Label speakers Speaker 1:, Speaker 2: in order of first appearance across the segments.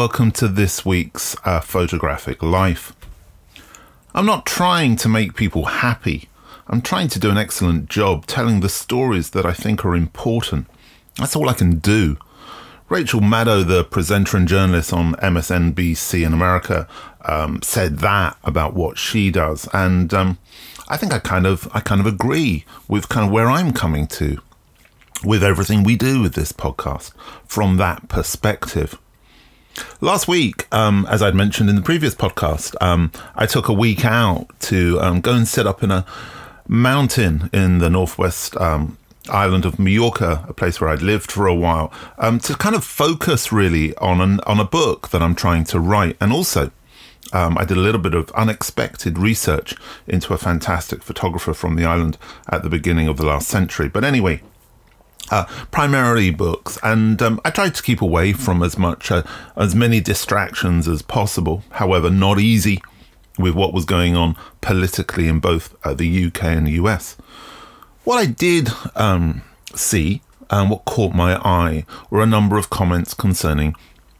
Speaker 1: Welcome to this week's uh, Photographic Life. I'm not trying to make people happy. I'm trying to do an excellent job telling the stories that I think are important. That's all I can do. Rachel Maddow, the presenter and journalist on MSNBC in America, um, said that about what she does, and um, I think I kind of I kind of agree with kind of where I'm coming to with everything we do with this podcast from that perspective. Last week, um, as I'd mentioned in the previous podcast, um, I took a week out to um, go and sit up in a mountain in the northwest um, island of Mallorca, a place where I'd lived for a while, um, to kind of focus really on an, on a book that I'm trying to write, and also. Um, I did a little bit of unexpected research into a fantastic photographer from the island at the beginning of the last century. But anyway, uh, primarily books, and um, I tried to keep away from as much uh, as many distractions as possible. However, not easy with what was going on politically in both uh, the UK and the US. What I did um, see and what caught my eye were a number of comments concerning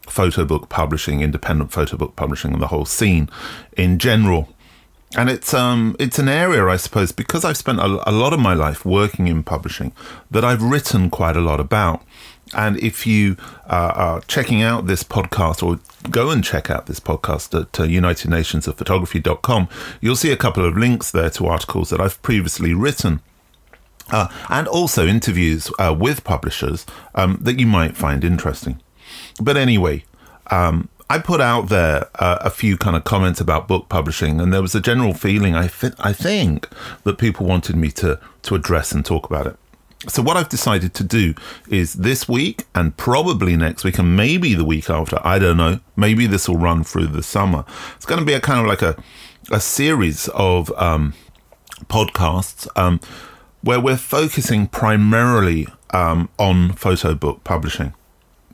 Speaker 1: photo book publishing, independent photo book publishing, and the whole scene in general and it's um it's an area I suppose because I've spent a, a, lot of my life working in publishing that I've written quite a lot about. And if you uh, are checking out this podcast or go and check out this podcast at uh, unitednationsofphotography.com, you'll see a couple of links there to articles that I've previously written. Uh, and also interviews uh, with publishers um, that you might find interesting. But anyway, um, I put out there uh, a few kind of comments about book publishing, and there was a general feeling I, th- I think that people wanted me to to address and talk about it. So what I've decided to do is this week and probably next week and maybe the week after, I don't know, maybe this will run through the summer. It's going to be a kind of like a a series of um, podcasts um, where we're focusing primarily um, on photo book publishing.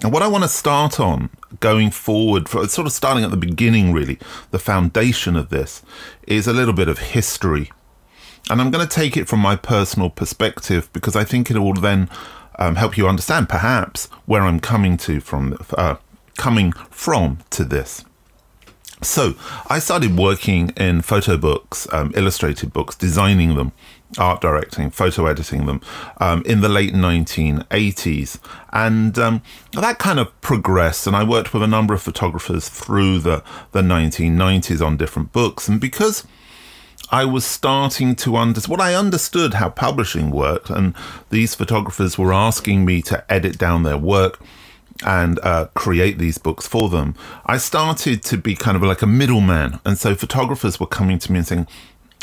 Speaker 1: And what I want to start on going forward, for, sort of starting at the beginning, really, the foundation of this is a little bit of history. And I'm going to take it from my personal perspective because I think it will then um, help you understand, perhaps, where I'm coming to from, uh, coming from to this. So I started working in photo books, um, illustrated books, designing them art directing, photo editing them um, in the late 1980s. And um, that kind of progressed. And I worked with a number of photographers through the, the 1990s on different books. And because I was starting to understand what I understood how publishing worked, and these photographers were asking me to edit down their work and uh, create these books for them, I started to be kind of like a middleman. And so photographers were coming to me and saying,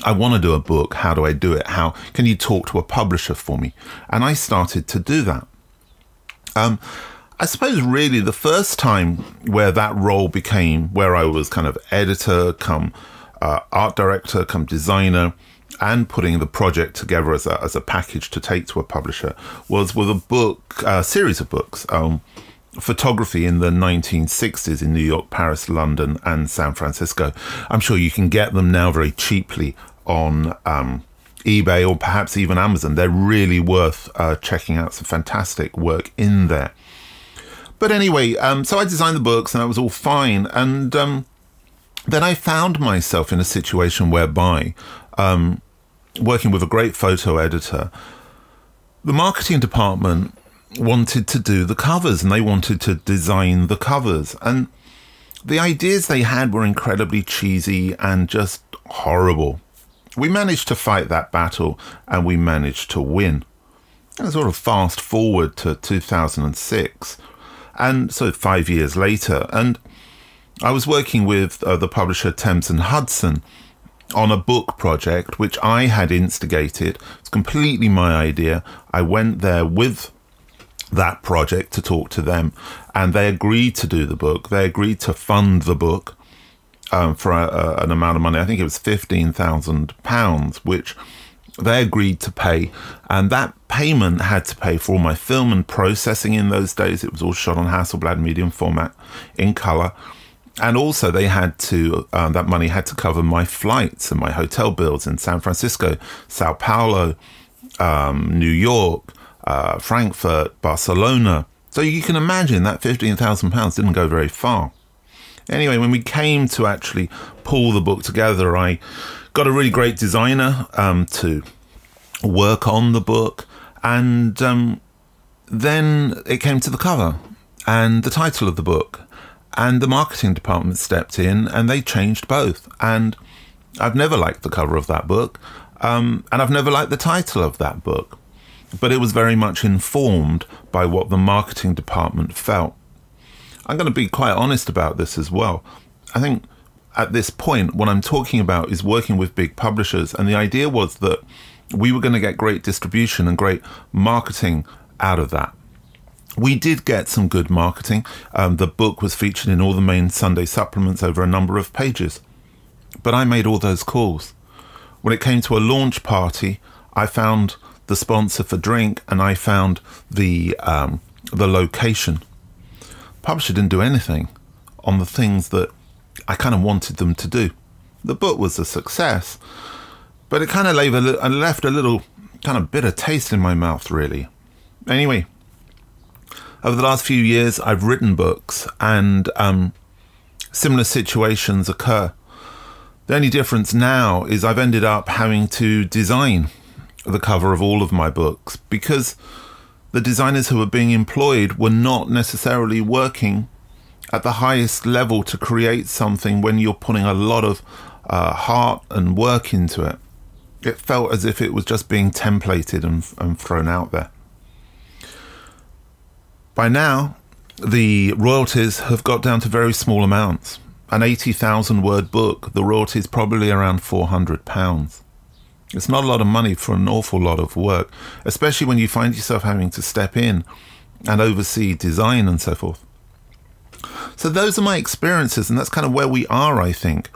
Speaker 1: I want to do a book. How do I do it? How can you talk to a publisher for me? And I started to do that. Um, I suppose really the first time where that role became where I was kind of editor, come uh, art director, come designer, and putting the project together as a, as a package to take to a publisher was with a book, a series of books. Um, photography in the 1960s in New York, Paris, London, and San Francisco. I'm sure you can get them now very cheaply on um, eBay or perhaps even Amazon. They're really worth uh, checking out. Some fantastic work in there. But anyway, um, so I designed the books and that was all fine. And um, then I found myself in a situation whereby, um, working with a great photo editor, the marketing department wanted to do the covers and they wanted to design the covers. And the ideas they had were incredibly cheesy and just horrible. We managed to fight that battle and we managed to win. And sort of fast forward to 2006, and so five years later, and I was working with uh, the publisher Thames and Hudson on a book project which I had instigated. It's completely my idea. I went there with that project to talk to them, and they agreed to do the book. They agreed to fund the book um, for a, a, an amount of money. I think it was fifteen thousand pounds, which they agreed to pay, and that payment had to pay for all my film and processing in those days. It was all shot on Hasselblad medium format in color. And also, they had to, uh, that money had to cover my flights and my hotel bills in San Francisco, Sao Paulo, um, New York, uh, Frankfurt, Barcelona, So you can imagine that £15,000 didn't go very far. Anyway, when we came to actually pull the book together, I got a really great designer um, to work on the book. And um, then it came to the cover and the title of the book. And the marketing department stepped in and they changed both. And I've never liked the cover of that book. Um, and I've never liked the title of that book. But it was very much informed by what the marketing department felt. I'm going to be quite honest about this as well. I think at this point, what I'm talking about is working with big publishers. And the idea was that we were going to get great distribution and great marketing out of that. We did get some good marketing. Um, the book was featured in all the main Sunday supplements over a number of pages. But I made all those calls. When it came to a launch party, I found the sponsor for drink and I found the um, the location. Publisher didn't do anything on the things that I kind of wanted them to do. The book was a success, but it kind of left a little kind of bitter taste in my mouth, really. Anyway, over the last few years, I've written books, and um, similar situations occur. The only difference now is I've ended up having to design the cover of all of my books because the designers who were being employed were not necessarily working at the highest level to create something when you're putting a lot of uh, heart and work into it. It felt as if it was just being templated and, and thrown out there. By now, the royalties have got down to very small amounts. An 80,000 word book, the royalty is probably around 400 pounds. It's not a lot of money for an awful lot of work, especially when you find yourself having to step in and oversee design and so forth. So those are my experiences, and that's kind of where we are, I think,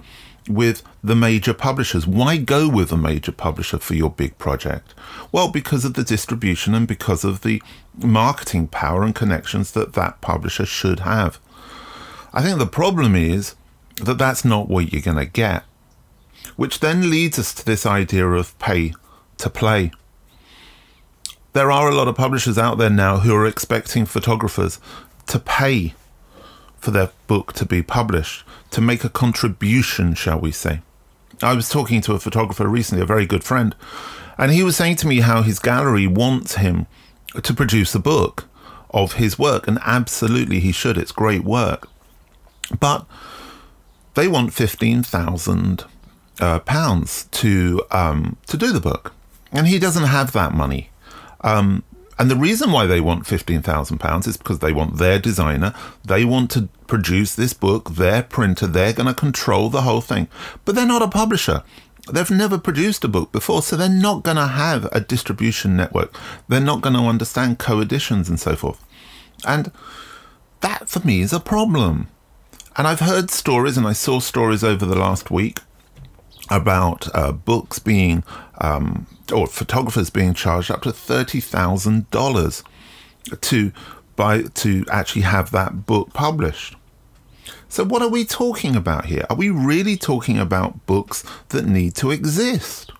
Speaker 1: with the major publishers. Why go with a major publisher for your big project? Well, because of the distribution and because of the marketing power and connections that that publisher should have. I think the problem is that that's not what you're going to get, which then leads us to this idea of pay to play. There are a lot of publishers out there now who are expecting photographers to pay for their book to be published, to make a contribution, shall we say. I was talking to a photographer recently, a very good friend, and he was saying to me how his gallery wants him to produce a book of his work, and absolutely he should. It's great work. But they want fifteen thousand uh, pounds to um, to do the book, and he doesn't have that money. Um, and the reason why they want £15,000 is because they want their designer, they want to produce this book, their printer, they're going to control the whole thing. But they're not a publisher. They've never produced a book before, so they're not going to have a distribution network. They're not going to understand co editions and so forth. And that for me is a problem. And I've heard stories, and I saw stories over the last week about uh, books being um, or photographers being charged up to thirty thousand dollars to buy to actually have that book published. So what are we talking about here? Are we really talking about books that need to exist?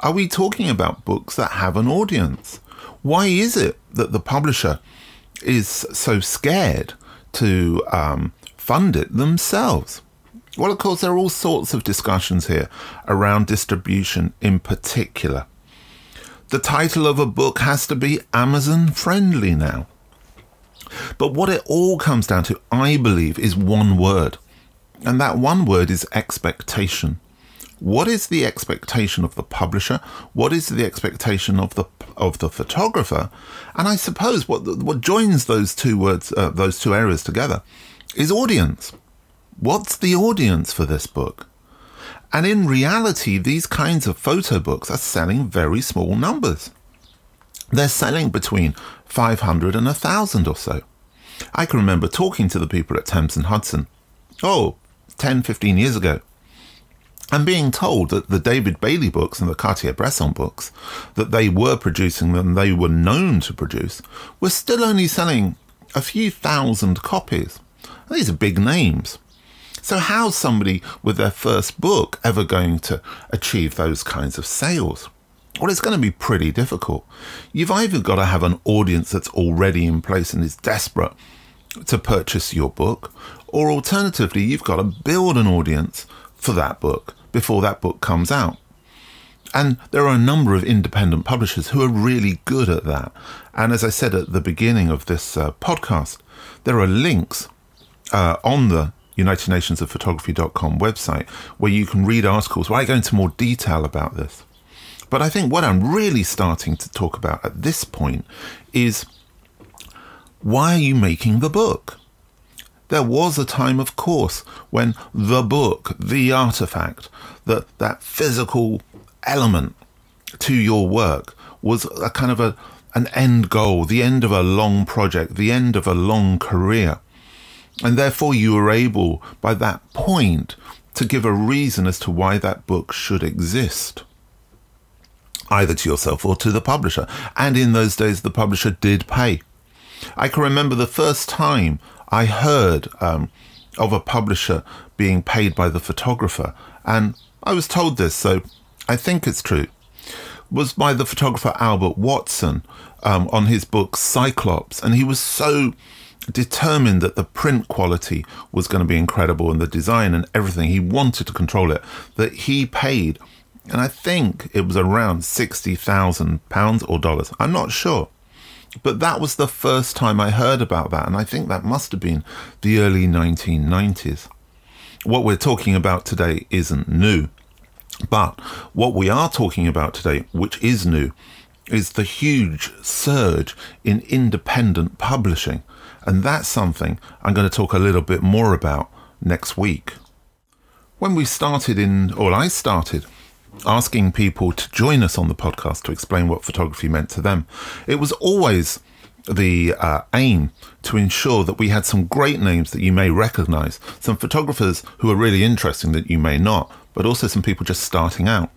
Speaker 1: Are we talking about books that have an audience? Why is it that the publisher is so scared to um, fund it themselves? Well, of course, there are all sorts of discussions here around distribution in particular. The title of a book has to be Amazon friendly now. But what it all comes down to, I believe, is one word. And that one word is expectation. What is the expectation of the publisher? What is the expectation of the of the photographer? And I suppose what what joins those two words, uh, those two areas together, is audience. What's the audience for this book? And in reality, these kinds of photo books are selling very small numbers. They're selling between 500 and 1,000 or so. I can remember talking to the people at Thames and Hudson, oh, 10, 15 years ago, and being told that the David Bailey books and the Cartier-Bresson books that they were producing and they were known to produce were still only selling a few thousand copies. these are big names. So, how's somebody with their first book ever going to achieve those kinds of sales? well, it's going to be pretty difficult. You've either got to have an audience that's already in place and is desperate to purchase your book, or alternatively, you've got to build an audience for that book before that book comes out. And there are a number of independent publishers who are really good at that. And as I said at the beginning of this uh, podcast, there are links uh, on the United Nations of Photography.com website where you can read articles where I go into more detail about this. But I think what I'm really starting to talk about at this point is why are you making the book? There was a time, of course, when the book, the artifact, that that physical element to your work was a kind of a an end goal, the end of a long project, the end of a long career. And therefore you were able by that point to give a reason as to why that book should exist. Either to yourself or to the publisher. And in those days the publisher did pay. I can remember the first time I heard um, of a publisher being paid by the photographer, and I was told this, so I think it's true, was by the photographer Albert Watson um, on his book Cyclops, and he was so determined that the print quality was going to be incredible and the design and everything. He wanted to control it, that he paid, and I think it was around sixty thousand pounds or dollars. I'm not sure but that was the first time I heard about that, and I think that must have been the early 1990s. What we're talking about today isn't new, but what we are talking about today, which is new, is the huge surge in independent publishing, and that's something I'm going to talk a little bit more about next week. When we started in, or I started asking people to join us on the podcast to explain what photography meant to them. It was always the uh, aim to ensure that we had some great names that you may recognize, some photographers who are really interesting that you may not, but also some people just starting out.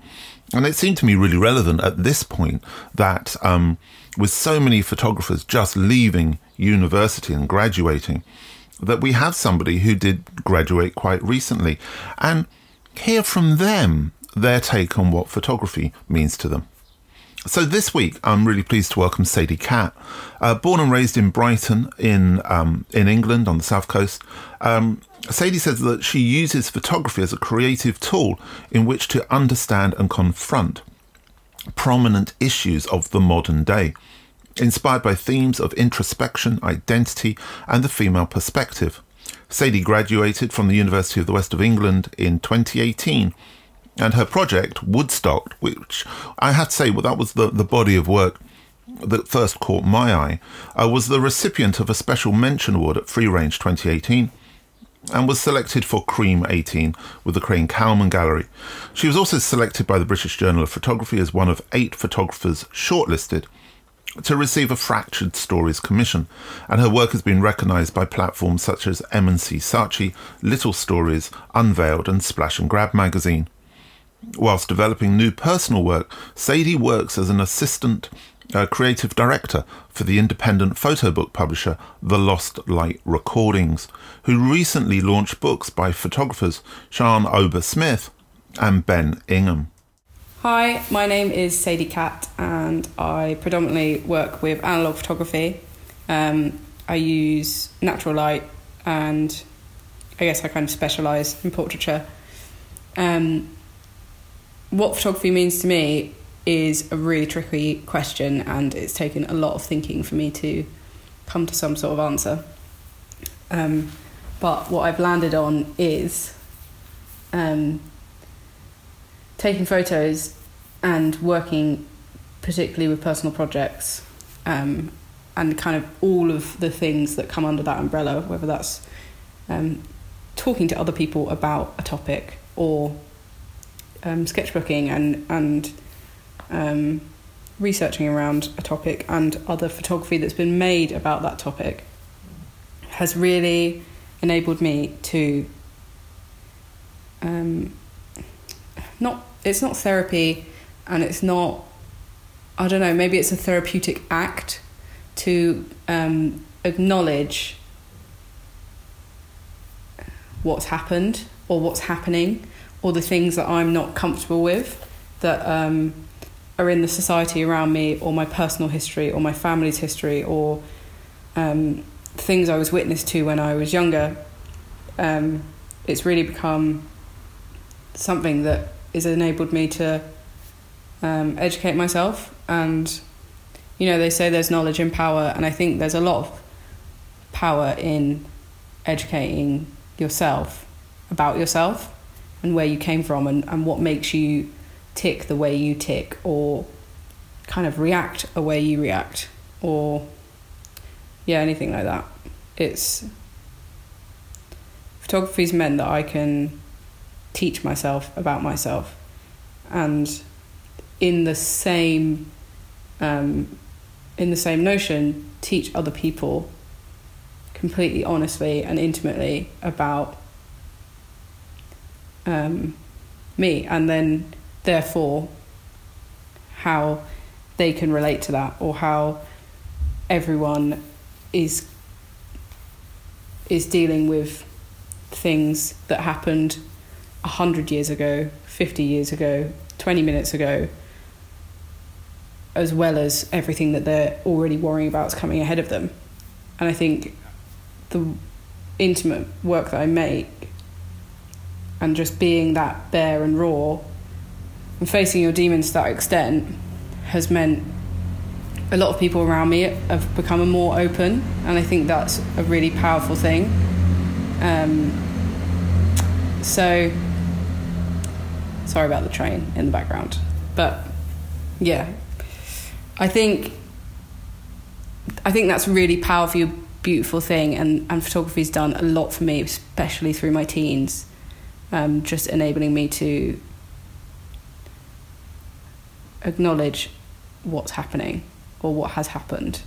Speaker 1: And it seemed to me really relevant at this point that um, with so many photographers just leaving university and graduating, that we have somebody who did graduate quite recently and hear from them their take on what photography means to them. So this week, I'm really pleased to welcome Sadie Catt. Uh, born and raised in Brighton, in um, in England, on the south coast, um, Sadie says that she uses photography as a creative tool in which to understand and confront prominent issues of the modern day, inspired by themes of introspection, identity, and the female perspective. Sadie graduated from the University of the West of England in 2018 and her project Woodstock, which I have to say, well, that was the, the body of work that first caught my eye, uh, was the recipient of a special mention award at Free Range 2018 and was selected for Cream 18 with the Crane Kalman Gallery. She was also selected by the British Journal of Photography as one of eight photographers shortlisted to receive a Fractured Stories commission, and her work has been recognised by platforms such as M&C Saatchi, Little Stories, Unveiled, and Splash and Grab magazine. Whilst developing new personal work, Sadie works as an assistant uh, creative director for the independent photo book publisher The Lost Light Recordings, who recently launched books by photographers Sean Ober Smith and Ben Ingham.
Speaker 2: Hi, my name is Sadie Catt, and I predominantly work with analog photography. Um, I use natural light, and I guess I kind of specialise in portraiture. Um, what photography means to me is a really tricky question, and it's taken a lot of thinking for me to come to some sort of answer. Um, but what I've landed on is um, taking photos and working particularly with personal projects um, and kind of all of the things that come under that umbrella, whether that's um, talking to other people about a topic or um, sketchbooking and and um, researching around a topic and other photography that's been made about that topic has really enabled me to um, not it's not therapy and it's not I don't know maybe it's a therapeutic act to um, acknowledge what's happened or what's happening or the things that I'm not comfortable with that um, are in the society around me, or my personal history, or my family's history, or um, things I was witness to when I was younger, um, it's really become something that has enabled me to um, educate myself. And, you know, they say there's knowledge in power, and I think there's a lot of power in educating yourself about yourself and where you came from and, and what makes you tick the way you tick or kind of react a way you react or yeah anything like that it's photography's meant that i can teach myself about myself. And in the same um, in the same notion teach other people completely honestly and intimately about um, me. And then therefore how they can relate to that or how everyone is is dealing with things that happened 100 years ago 50 years ago 20 minutes ago as well as everything that they're already worrying about is coming ahead of them and i think the intimate work that i make and just being that bare and raw and facing your demons to that extent has meant a lot of people around me have become more open, and I think that's a really powerful thing. Um, so, sorry about the train in the background, but yeah, I think I think that's really powerful, beautiful thing, and and photography's done a lot for me, especially through my teens, um, just enabling me to acknowledge what's happening or what has happened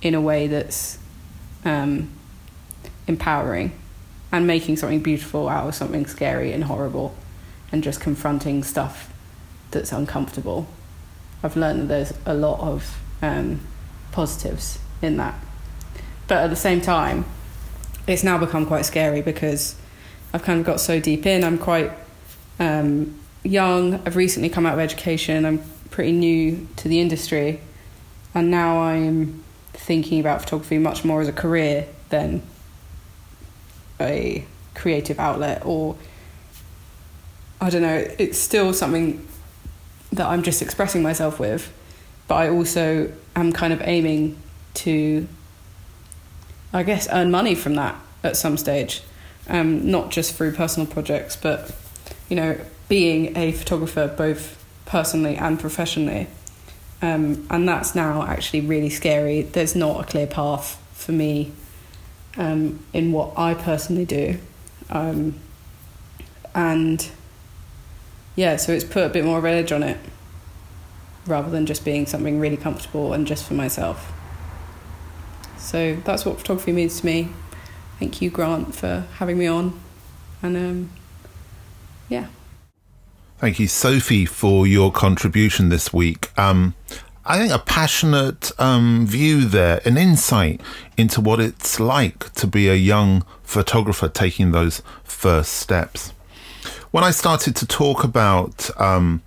Speaker 2: in a way that's um, empowering and making something beautiful out of something scary and horrible and just confronting stuff that's uncomfortable. I've learned that there's a lot of um, positives in that. But at the same time, it's now become quite scary because I've kind of got so deep in. I'm quite um, young. I've recently come out of education. I'm pretty new to the industry, and now I'm thinking about photography much more as a career than a creative outlet or I don't know, it's still something that I'm just expressing myself with, but I also am kind of aiming to, I guess, earn money from that at some stage, um, not just through personal projects, but you know, being a photographer both personally and professionally. Um, and that's now actually really scary. There's not a clear path for me um, in what I personally do. Um, and yeah, so it's put a bit more of an edge on it rather than just being something really comfortable and just for myself. So that's what photography means to me. Thank you, Grant, for having me on. And um, yeah.
Speaker 1: Thank you, Sophie, for your contribution this week. Um, I think a passionate um, view there, an insight into what it's like to be a young photographer taking those first steps. When I started to talk about um,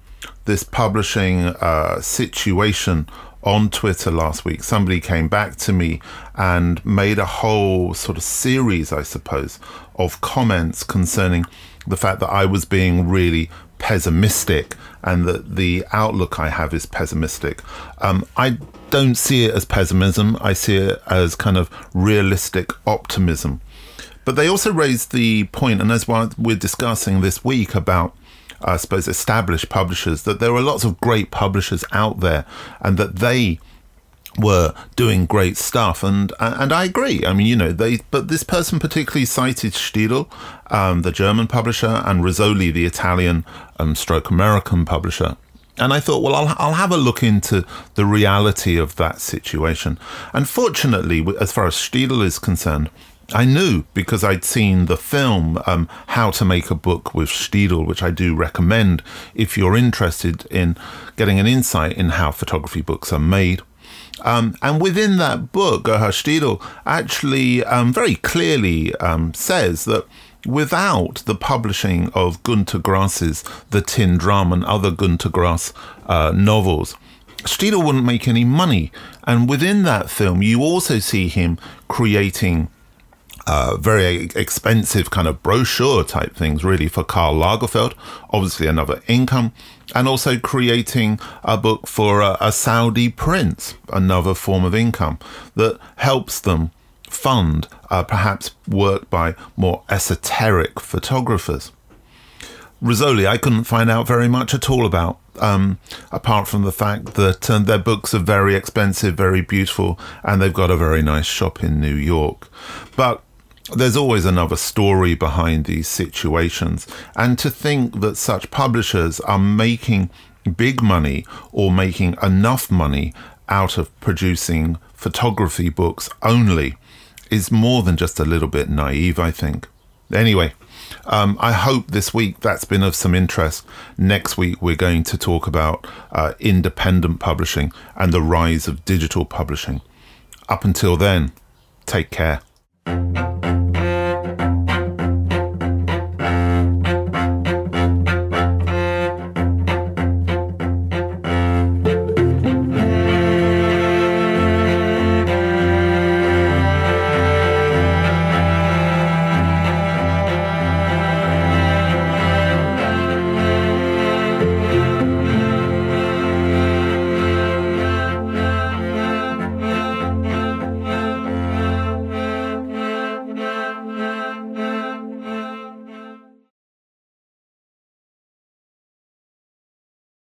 Speaker 1: this publishing uh, situation on Twitter last week, somebody came back to me and made a whole sort of series, I suppose, of comments concerning the fact that I was being really pessimistic and that the outlook I have is pessimistic. Um, I don't see it as pessimism, I see it as kind of realistic optimism. But they also raised the point, and as we're discussing this week about, I suppose, established publishers, that there are lots of great publishers out there and that they were doing great stuff, and and I agree. I mean, you know, they but this person particularly cited Steidl, um, the German publisher, and Rizzoli, the Italian um, stroke American publisher. And I thought, well, I'll, I'll have a look into the reality of that situation. Unfortunately, as far as Steidl is concerned, I knew because I'd seen the film um, How to Make a Book with Steidl, which I do recommend if you're interested in getting an insight in how photography books are made. Um, and within that book, Gerhard Steidl actually um, very clearly um, says that without the publishing of Gunter Grass's The Tin Drum and other Gunter Grass uh, novels, Streeter wouldn't make any money. And within that film, you also see him creating uh, very expensive kind of brochure type things, really, for Karl Lagerfeld. Obviously, another income. And also creating a book for a, a Saudi prince, another form of income that helps them fund uh, perhaps work by more esoteric photographers. Rizzoli, I couldn't find out very much at all about, um, apart from the fact that uh, their books are very expensive, very beautiful, and they've got a very nice shop in New York. But there's always another story behind these situations. And to think that such publishers are making big money or making enough money out of producing photography books only is more than just a little bit naive, I think. Anyway, um, I hope this week that's been of some interest. Next week, we're going to talk about uh, independent publishing and the rise of digital publishing. Up until then, take care.